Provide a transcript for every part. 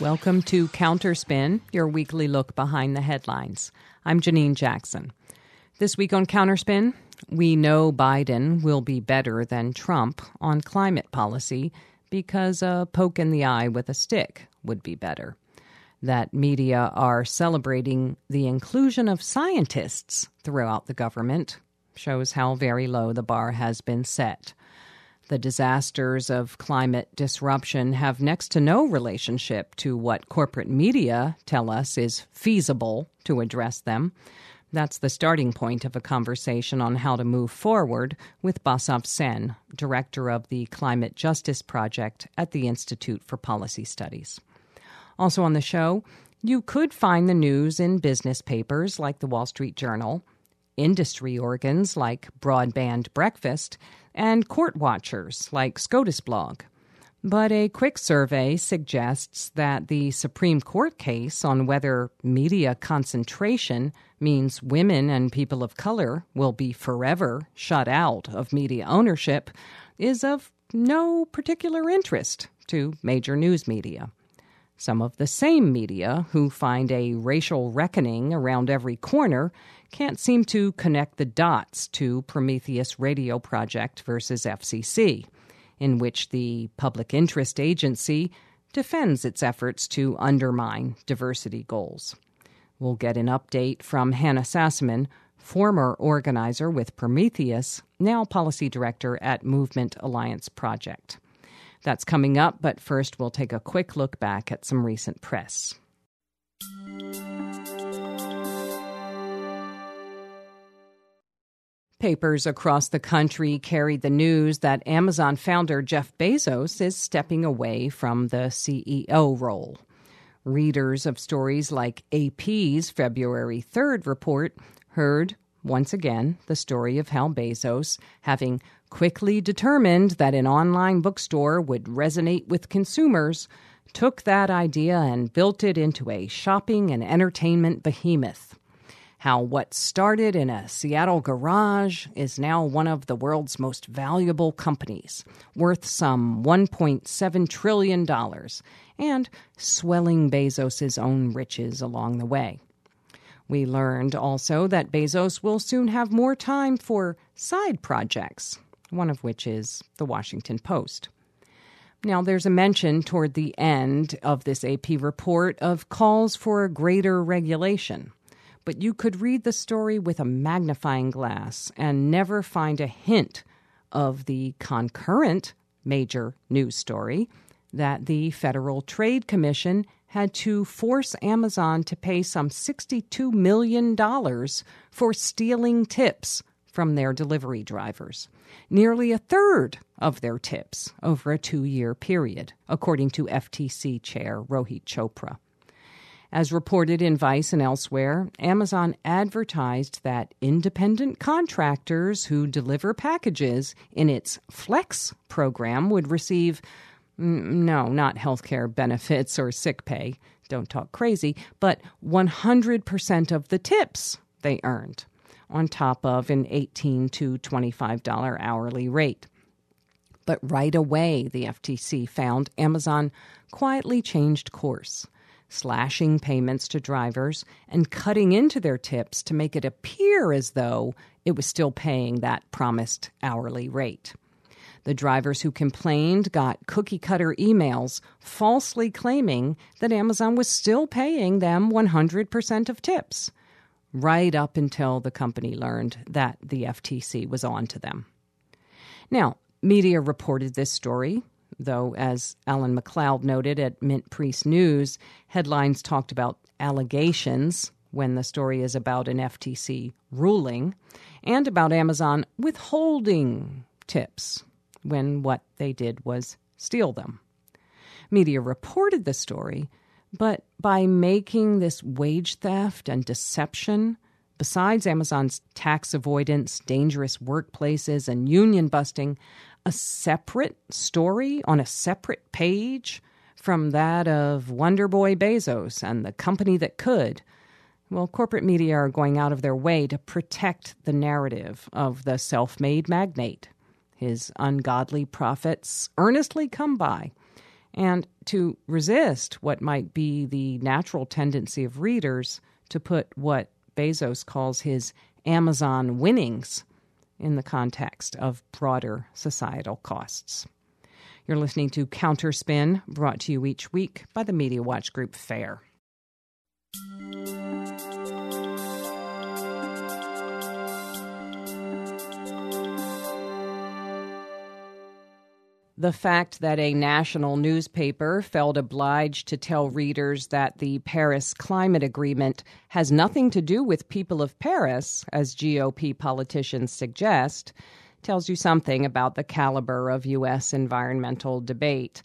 Welcome to Counterspin, your weekly look behind the headlines. I'm Janine Jackson. This week on Counterspin, we know Biden will be better than Trump on climate policy because a poke in the eye with a stick would be better. That media are celebrating the inclusion of scientists throughout the government shows how very low the bar has been set. The disasters of climate disruption have next to no relationship to what corporate media tell us is feasible to address them. That's the starting point of a conversation on how to move forward with Basav Sen, director of the Climate Justice Project at the Institute for Policy Studies. Also on the show, you could find the news in business papers like the Wall Street Journal, industry organs like Broadband Breakfast, and court watchers like SCOTUS Blog. But a quick survey suggests that the Supreme Court case on whether media concentration means women and people of color will be forever shut out of media ownership is of no particular interest to major news media. Some of the same media who find a racial reckoning around every corner can't seem to connect the dots to Prometheus Radio Project versus FCC, in which the public interest agency defends its efforts to undermine diversity goals. We'll get an update from Hannah Sassaman, former organizer with Prometheus, now policy director at Movement Alliance Project. That's coming up, but first we'll take a quick look back at some recent press. Papers across the country carried the news that Amazon founder Jeff Bezos is stepping away from the CEO role. Readers of stories like AP's February 3rd report heard, once again, the story of how Bezos, having quickly determined that an online bookstore would resonate with consumers, took that idea and built it into a shopping and entertainment behemoth. How what started in a Seattle garage is now one of the world's most valuable companies, worth some $1.7 trillion, and swelling Bezos' own riches along the way. We learned also that Bezos will soon have more time for side projects one of which is the Washington Post. Now, there's a mention toward the end of this AP report of calls for greater regulation, but you could read the story with a magnifying glass and never find a hint of the concurrent major news story that the Federal Trade Commission had to force Amazon to pay some $62 million for stealing tips from their delivery drivers, nearly a third of their tips over a two year period, according to FTC Chair Rohit Chopra. As reported in Vice and elsewhere, Amazon advertised that independent contractors who deliver packages in its Flex program would receive mm, no, not health care benefits or sick pay, don't talk crazy, but 100% of the tips they earned on top of an 18 to $25 hourly rate. But right away, the FTC found Amazon quietly changed course, slashing payments to drivers and cutting into their tips to make it appear as though it was still paying that promised hourly rate. The drivers who complained got cookie cutter emails falsely claiming that Amazon was still paying them 100% of tips right up until the company learned that the FTC was on to them. Now, media reported this story, though, as Alan MacLeod noted at MintPress News, headlines talked about allegations when the story is about an FTC ruling, and about Amazon withholding tips when what they did was steal them. Media reported the story, but by making this wage theft and deception, besides Amazon's tax avoidance, dangerous workplaces, and union busting, a separate story on a separate page from that of Wonder Boy Bezos and the company that could, well, corporate media are going out of their way to protect the narrative of the self made magnate. His ungodly profits earnestly come by and to resist what might be the natural tendency of readers to put what Bezos calls his Amazon winnings in the context of broader societal costs. You're listening to Counterspin, brought to you each week by the Media Watch Group FAIR. The fact that a national newspaper felt obliged to tell readers that the Paris Climate Agreement has nothing to do with people of Paris, as GOP politicians suggest, tells you something about the caliber of U.S. environmental debate.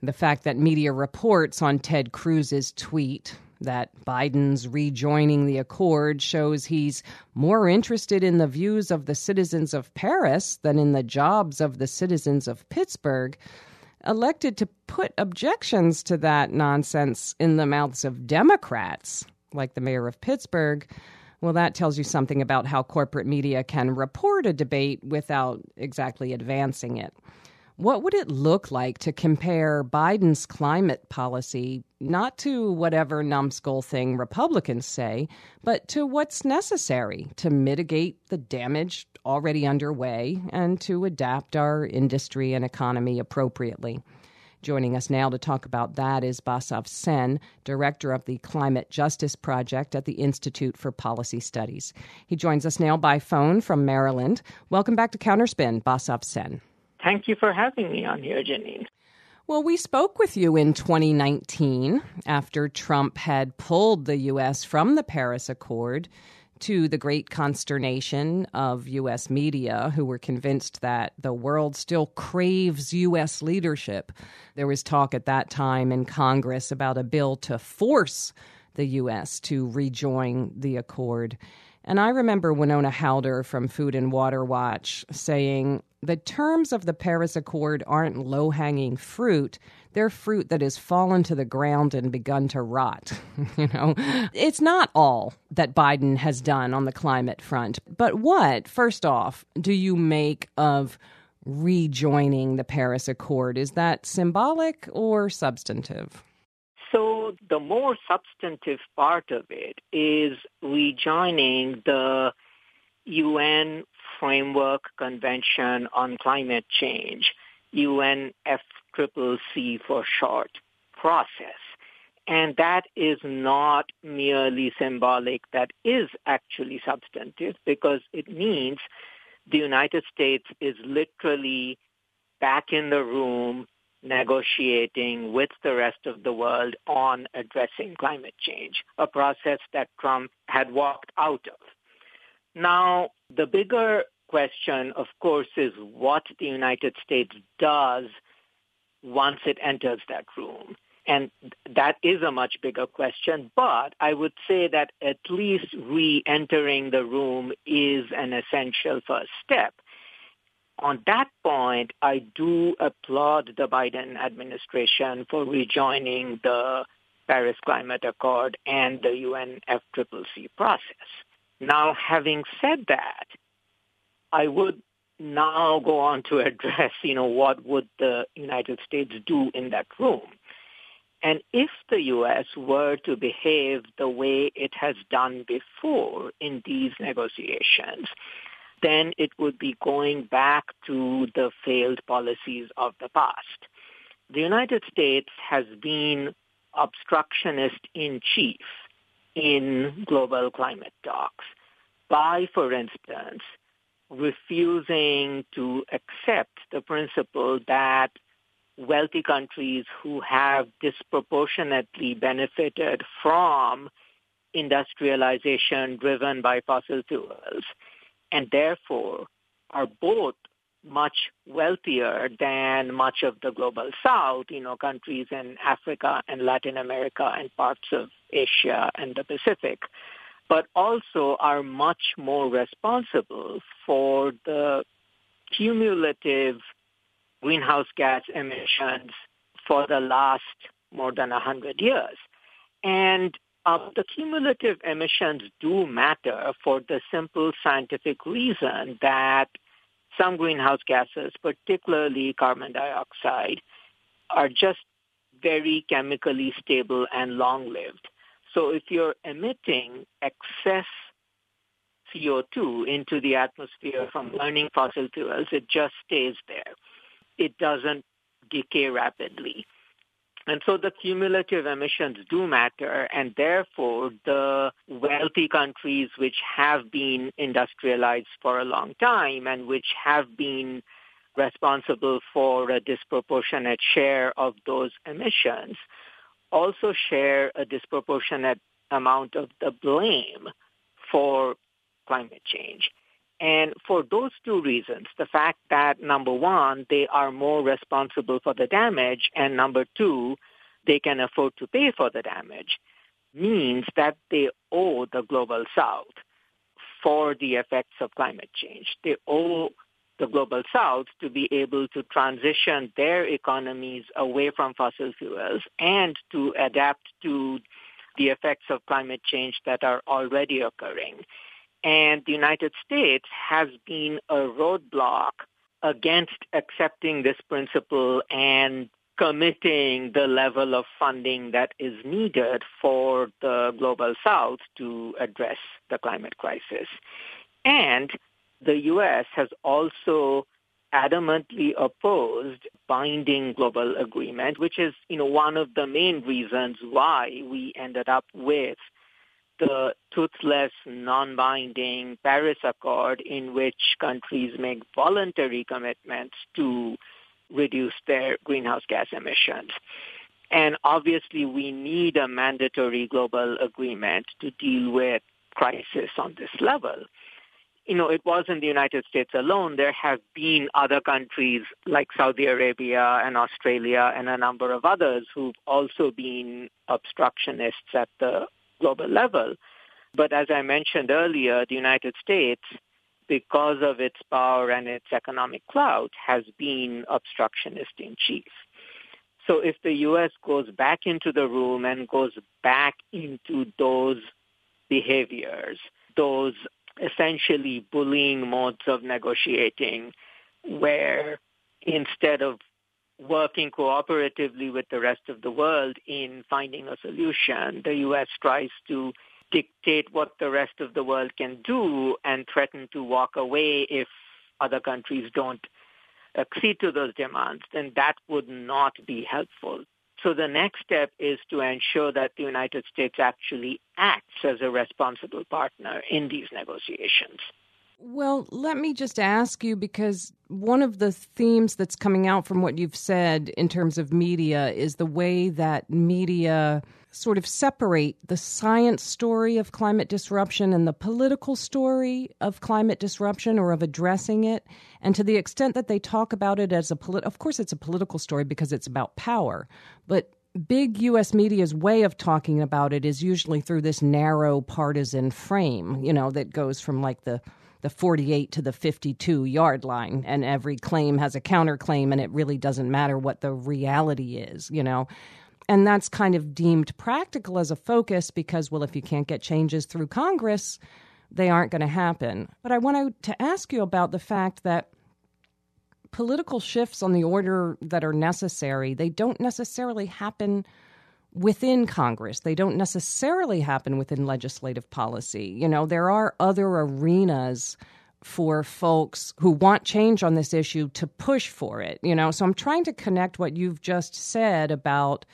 The fact that media reports on Ted Cruz's tweet that Biden's rejoining the accord shows he's more interested in the views of the citizens of Paris than in the jobs of the citizens of Pittsburgh, elected to put objections to that nonsense in the mouths of Democrats, like the mayor of Pittsburgh. Well, that tells you something about how corporate media can report a debate without exactly advancing it. What would it look like to compare Biden's climate policy not to whatever numbskull thing Republicans say, but to what's necessary to mitigate the damage already underway and to adapt our industry and economy appropriately? Joining us now to talk about that is Basav Sen, director of the Climate Justice Project at the Institute for Policy Studies. He joins us now by phone from Maryland. Welcome back to Counterspin, Basav Sen. Thank you for having me on here, Janine. Well, we spoke with you in 2019 after Trump had pulled the U.S. from the Paris Accord to the great consternation of U.S. media who were convinced that the world still craves U.S. leadership. There was talk at that time in Congress about a bill to force the U.S. to rejoin the accord. And I remember Wenonah Hauter from Food and Water Watch saying the terms of the Paris Accord aren't low hanging fruit. They're fruit that has fallen to the ground and begun to rot. you know, it's not all that Biden has done on the climate front. But what, first off, do you make of rejoining the Paris Accord? Is that symbolic or substantive? So the more substantive part of it is rejoining the UN Framework Convention on Climate Change, UNFCCC for short, process. And that is not merely symbolic, that is actually substantive because it means the United States is literally back in the room negotiating with the rest of the world on addressing climate change, a process that Trump had walked out of. Now, the bigger question, of course, is what the United States does once it enters that room. And that is a much bigger question, but I would say that at least re-entering the room is an essential first step on that point, I do applaud the Biden administration for rejoining the Paris Climate Accord and the UNFCCC process. Now, having said that, I would now go on to address, you know, what would the United States do in that room? And if the U.S. were to behave the way it has done before in these negotiations, then it would be going back to the failed policies of the past. The United States has been obstructionist in chief in global climate talks by, for instance, refusing to accept the principle that wealthy countries who have disproportionately benefited from industrialization driven by fossil fuels and therefore are both much wealthier than much of the global south, you know, countries in Africa and Latin America and parts of Asia and the Pacific, but also are much more responsible for the cumulative greenhouse gas emissions for the last more than 100 years. And uh, the cumulative emissions do matter for the simple scientific reason that some greenhouse gases, particularly carbon dioxide, are just very chemically stable and long-lived. So if you're emitting excess CO2 into the atmosphere from burning fossil fuels, it just stays there. It doesn't decay rapidly. And so the cumulative emissions do matter, and therefore the wealthy countries which have been industrialized for a long time and which have been responsible for a disproportionate share of those emissions also share a disproportionate amount of the blame for climate change. And for those two reasons, the fact that number one, they are more responsible for the damage, and number two, they can afford to pay for the damage, means that they owe the global south for the effects of climate change. They owe the global south to be able to transition their economies away from fossil fuels and to adapt to the effects of climate change that are already occurring. And the United States has been a roadblock against accepting this principle and committing the level of funding that is needed for the global south to address the climate crisis. And the U.S. has also adamantly opposed binding global agreement, which is, you know, one of the main reasons why we ended up with the toothless, non-binding Paris Accord in which countries make voluntary commitments to reduce their greenhouse gas emissions. And obviously we need a mandatory global agreement to deal with crisis on this level you know, it wasn't the United States alone. There have been other countries like Saudi Arabia and Australia and a number of others who've also been obstructionists at the global level. But as I mentioned earlier, the United States, because of its power and its economic clout, has been obstructionist in chief. So if the U.S. goes back into the room and goes back into those behaviors, those essentially bullying modes of negotiating where instead of working cooperatively with the rest of the world in finding a solution, the U.S. tries to dictate what the rest of the world can do and threaten to walk away if other countries don't accede to those demands, then that would not be helpful so the next step is to ensure that the United States actually acts as a responsible partner in these negotiations. Well, let me just ask you because one of the themes that's coming out from what you've said in terms of media is the way that media sort of separate the science story of climate disruption and the political story of climate disruption or of addressing it. And to the extent that they talk about it as a polit- of course it's a political story because it's about power, but big US media's way of talking about it is usually through this narrow partisan frame, you know, that goes from like the the 48 to the 52 yard line and every claim has a counterclaim and it really doesn't matter what the reality is, you know. And that's kind of deemed practical as a focus because, well, if you can't get changes through Congress, they aren't going to happen. But I wanted to ask you about the fact that political shifts on the order that are necessary, they don't necessarily happen within Congress. They don't necessarily happen within legislative policy. You know, there are other arenas for folks who want change on this issue to push for it, you know. So I'm trying to connect what you've just said about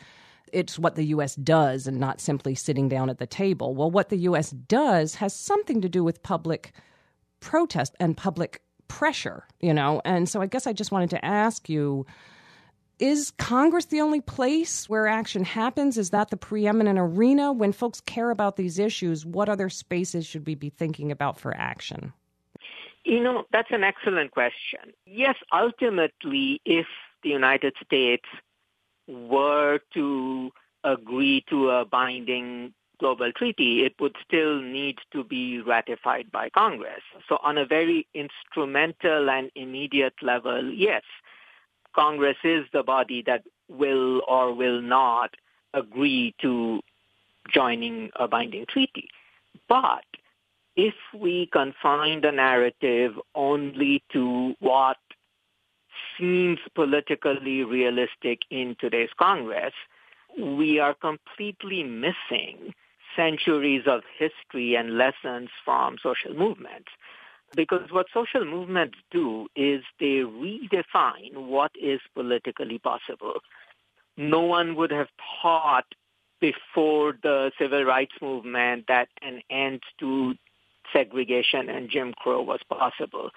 it's what the U.S. does and not simply sitting down at the table. Well, what the U.S. does has something to do with public protest and public pressure, you know. And so I guess I just wanted to ask you is Congress the only place where action happens? Is that the preeminent arena? When folks care about these issues, what other spaces should we be thinking about for action? You know, that's an excellent question. Yes, ultimately, if the United States were to agree to a binding global treaty, it would still need to be ratified by Congress. So on a very instrumental and immediate level, yes, Congress is the body that will or will not agree to joining a binding treaty. But if we confine the narrative only to what seems politically realistic in today's Congress, we are completely missing centuries of history and lessons from social movements. Because what social movements do is they redefine what is politically possible. No one would have thought before the civil rights movement that an end to segregation and Jim Crow was possible.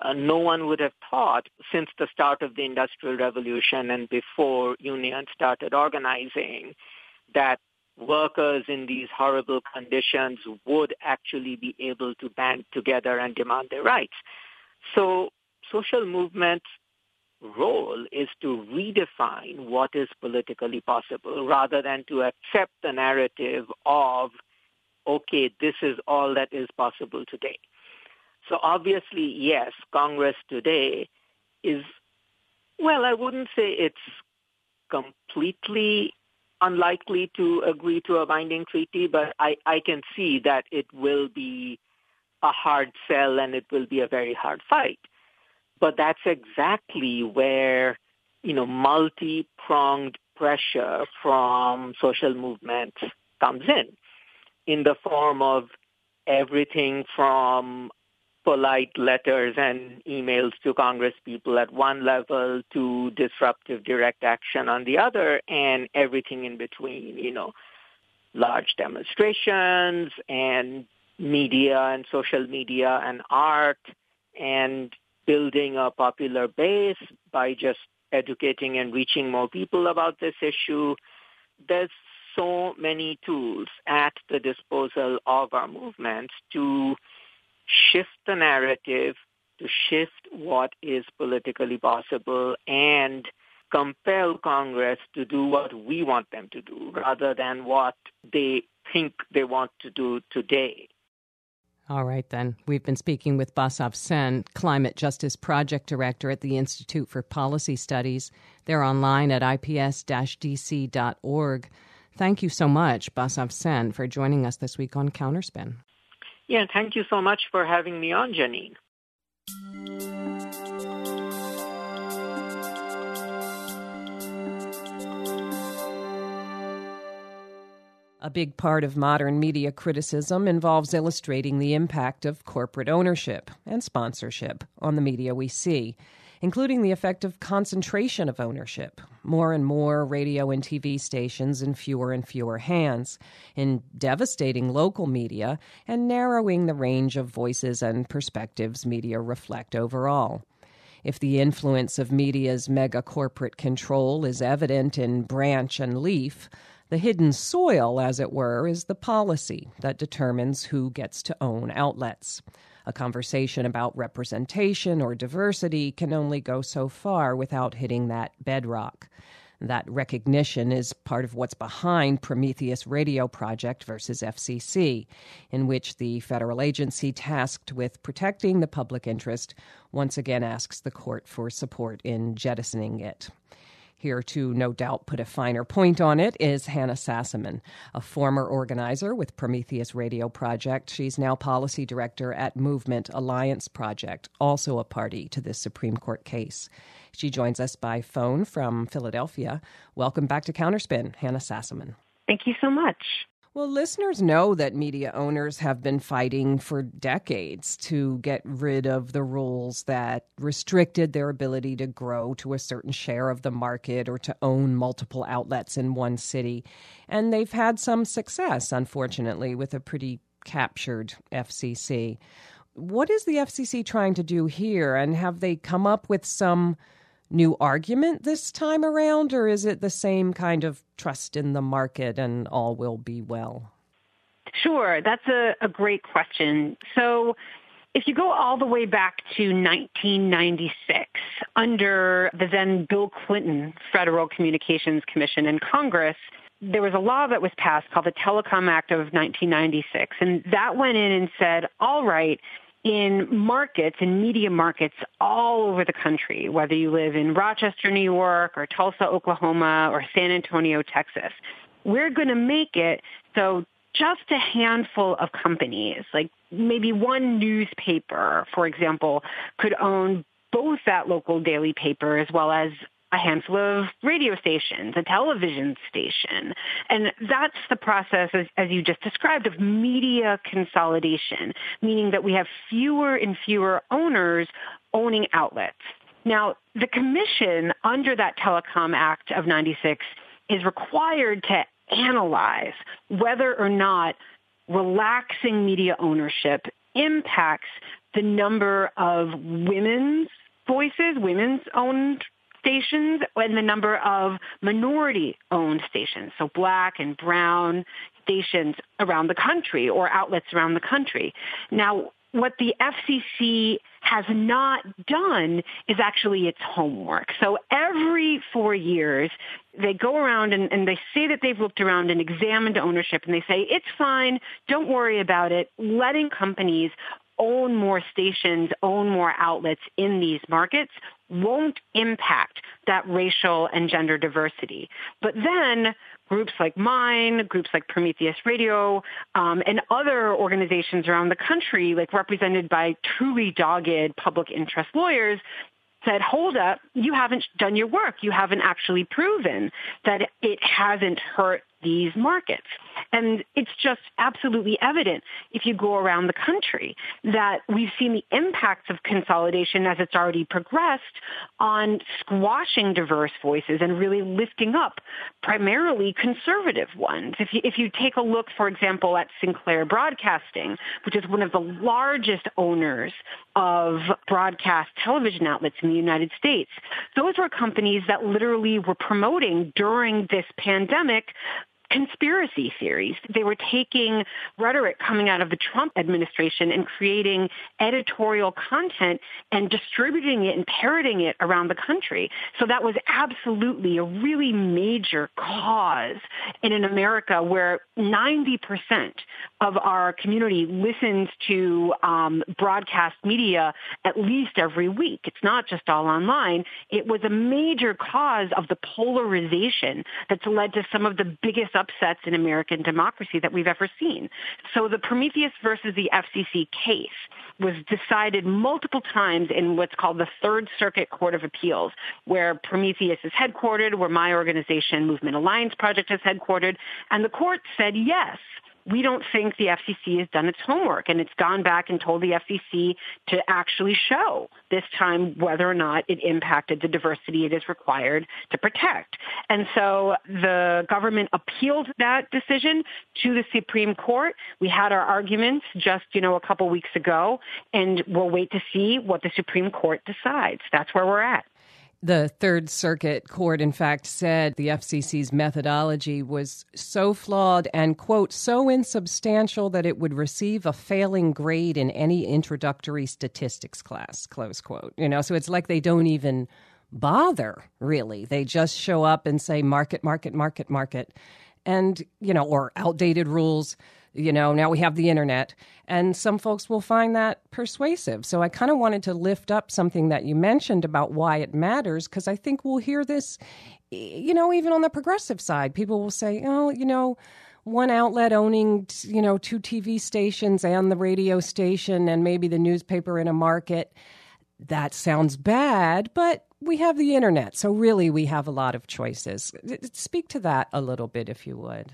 Uh, no one would have thought since the start of the Industrial Revolution and before unions started organizing that workers in these horrible conditions would actually be able to band together and demand their rights. So social movements role is to redefine what is politically possible rather than to accept the narrative of, okay, this is all that is possible today. So obviously, yes, Congress today is, well, I wouldn't say it's completely unlikely to agree to a binding treaty, but I, I can see that it will be a hard sell and it will be a very hard fight. But that's exactly where, you know, multi-pronged pressure from social movements comes in, in the form of everything from polite letters and emails to Congress people at one level to disruptive direct action on the other and everything in between, you know, large demonstrations and media and social media and art and building a popular base by just educating and reaching more people about this issue. There's so many tools at the disposal of our movements to shift the narrative, to shift what is politically possible and compel Congress to do what we want them to do rather than what they think they want to do today. All right, then. We've been speaking with Basav Sen, Climate Justice Project Director at the Institute for Policy Studies. They're online at ips dc.org. Thank you so much, Basav Sen, for joining us this week on Counterspin. Yeah, thank you so much for having me on, Janine. A big part of modern media criticism involves illustrating the impact of corporate ownership and sponsorship on the media we see, including the effect of concentration of ownership, more and more radio and TV stations in fewer and fewer hands, in devastating local media, and narrowing the range of voices and perspectives media reflect overall. If the influence of media's mega corporate control is evident in branch and leaf, the hidden soil, as it were, is the policy that determines who gets to own outlets. A conversation about representation or diversity can only go so far without hitting that bedrock. That recognition is part of what's behind Prometheus Radio Project versus FCC, in which the federal agency tasked with protecting the public interest once again asks the court for support in jettisoning it. Here to no doubt put a finer point on it is Hannah Sassaman, a former organizer with Prometheus Radio Project. She's now policy director at Movement Alliance Project, also a party to this Supreme Court case. She joins us by phone from Philadelphia. Welcome back to Counterspin, Hannah Sassaman. Thank you so much. Well, listeners know that media owners have been fighting for decades to get rid of the rules that restricted their ability to grow to a certain share of the market or to own multiple outlets in one city. And they've had some success, unfortunately, with a pretty captured FCC. What is the FCC trying to do here? And have they come up with some new argument this time around, or is it the same kind of trust in the market and all will be well? Sure, that's a, a great question. So, if you go all the way back to 1996, under the then Bill Clinton Federal Communications Commission in Congress, there was a law that was passed called the Telecom Act of 1996. And that went in and said, all right, in markets, in media markets all over the country, whether you live in Rochester, New York, or Tulsa, Oklahoma, or San Antonio, Texas. We're going to make it so just a handful of companies, like maybe one newspaper, for example, could own both that local daily paper as well as a handful of radio stations, a television station. And that's the process, as, as, you just described, of media consolidation, meaning that we have fewer and fewer owners owning outlets. Now, the commission under that Telecom Act of 96 is required to analyze whether or not relaxing media ownership impacts the number of women's voices, women's owned stations, and the number of minority owned stations, so black and brown stations around the country or outlets around the country. Now, what the FCC has not done is actually its homework. So every four years, they go around and, and, they say that they've looked around and examined ownership and they say, it's fine, don't worry about it, letting companies own more stations, own more outlets in these markets won't impact that racial and gender diversity. But then groups like mine, groups like Prometheus Radio, um, and other organizations around the country, like represented by truly dogged public interest lawyers, said, hold up, you haven't done your work. You haven't actually proven that it hasn't hurt these markets. And it's just absolutely evident if you go around the country that we've seen the impacts of consolidation as it's already progressed on squashing diverse voices and really lifting up primarily conservative ones. If you, if you take a look, for example, at Sinclair Broadcasting, which is one of the largest owners of broadcast television outlets in the United States, those were companies that literally were promoting during this pandemic conspiracy theories. They were taking rhetoric coming out of the Trump administration and creating editorial content and distributing it and parroting it around the country. So that was absolutely a really major cause in an America where 90% of our community listens to um, broadcast media at least every week. It's not just all online. It was a major cause of the polarization that's led to some of the biggest upsets in American democracy that we've ever seen. So the Prometheus versus the FCC case was decided multiple times in what's called the Third Circuit Court of Appeals, where Prometheus is headquartered, where my organization, Movement Alliance Project, is headquartered. And the court said yes we don't think the FCC has done its homework and it's gone back and told the FCC to actually show this time whether or not it impacted the diversity it is required to protect. And so the government appealed that decision to the Supreme Court. We had our arguments just, you know, a couple weeks ago and we'll wait to see what the Supreme Court decides. That's where we're at. The Third Circuit Court, in fact, said the FCC's methodology was so flawed and, quote, so insubstantial that it would receive a failing grade in any introductory statistics class, close quote. You know, so it's like they don't even bother, really. They just show up and say market, market, market, market, and, you know, or outdated rules you know, now we have the internet, and some folks will find that persuasive. So I kind of wanted to lift up something that you mentioned about why it matters, because I think we'll hear this, you know, even on the progressive side. People will say, oh, you know, one outlet owning, you know, two TV stations and the radio station and maybe the newspaper in a market. That sounds bad, but we have the internet. So really, we have a lot of choices. Speak to that a little bit, if you would.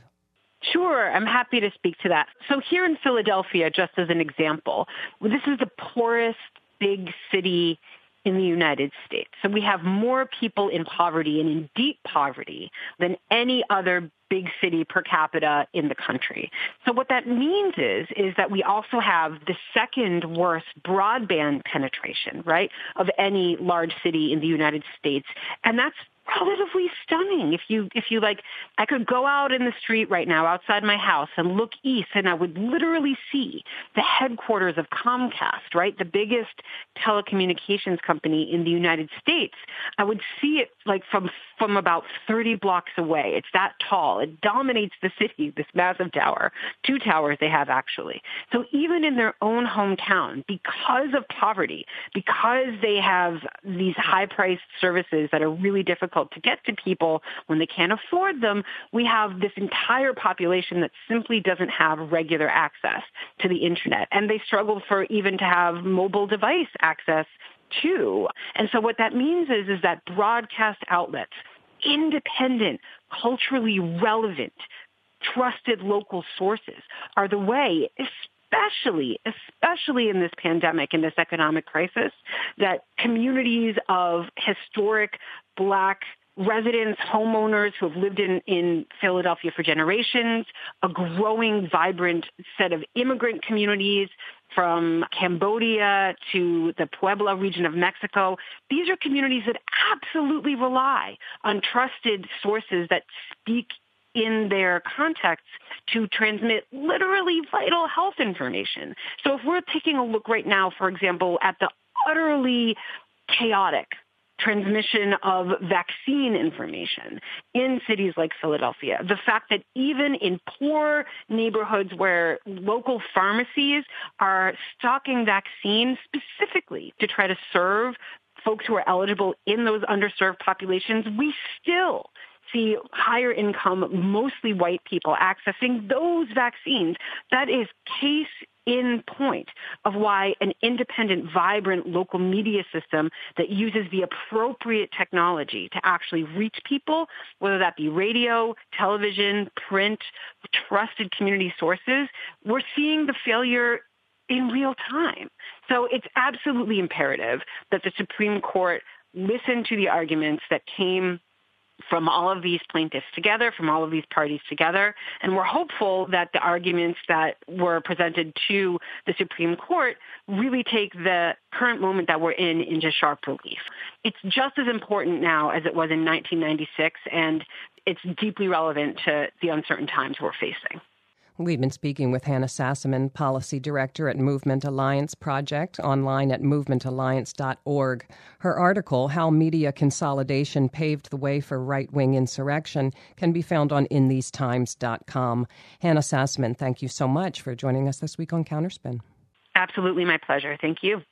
Sure, I'm happy to speak to that. So here in Philadelphia, just as an example, this is the poorest big city in the United States. So we have more people in poverty and in deep poverty than any other big city per capita in the country. So what that means is is that we also have the second worst broadband penetration, right, of any large city in the United States. And that's relatively stunning. If you if you like, I could go out in the street right now outside my house and look east, and I would literally see the headquarters of Comcast, right, the biggest telecommunications company in the United States. I would see it like from from about 30 blocks away. It's that tall. It dominates the city. This massive tower, two towers they have actually. So even in their own hometown, because of poverty, because they have these high-priced services that are really difficult difficult to get to people when they can't afford them, we have this entire population that simply doesn't have regular access to the internet. And they struggle for even to have mobile device access too. And so what that means is, is that broadcast outlets, independent, culturally relevant, trusted local sources are the way, especially, especially in this pandemic, in this economic crisis, that communities of historic black residents, homeowners who have lived in, in Philadelphia for generations, a growing, vibrant set of immigrant communities from Cambodia to the Puebla region of Mexico. These are communities that absolutely rely on trusted sources that speak in their contexts to transmit literally vital health information. So if we're taking a look right now, for example, at the utterly chaotic transmission of vaccine information in cities like Philadelphia. The fact that even in poor neighborhoods where local pharmacies are stocking vaccines specifically to try to serve folks who are eligible in those underserved populations, we still see higher income, mostly white people accessing those vaccines. That is case in point of why an independent, vibrant local media system that uses the appropriate technology to actually reach people, whether that be radio, television, print, trusted community sources, we're seeing the failure in real time. So it's absolutely imperative that the Supreme Court listen to the arguments that came from all of these plaintiffs together, from all of these parties together. And we're hopeful that the arguments that were presented to the Supreme Court really take the current moment that we're in into sharp relief. It's just as important now as it was in 1996, and it's deeply relevant to the uncertain times we're facing. We've been speaking with Hannah Sassaman, Policy Director at Movement Alliance Project, online at movementalliance.org. Her article, How Media Consolidation Paved the Way for Right Wing Insurrection, can be found on inthesetimes.com. Hannah Sassaman, thank you so much for joining us this week on Counterspin. Absolutely my pleasure. Thank you.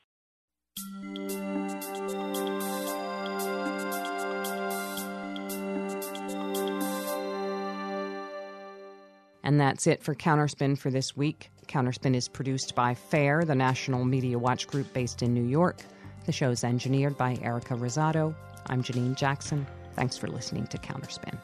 And that's it for Counterspin for this week. Counterspin is produced by FAIR, the National Media Watch Group based in New York. The show is engineered by Erica Rosado. I'm Janine Jackson. Thanks for listening to Counterspin.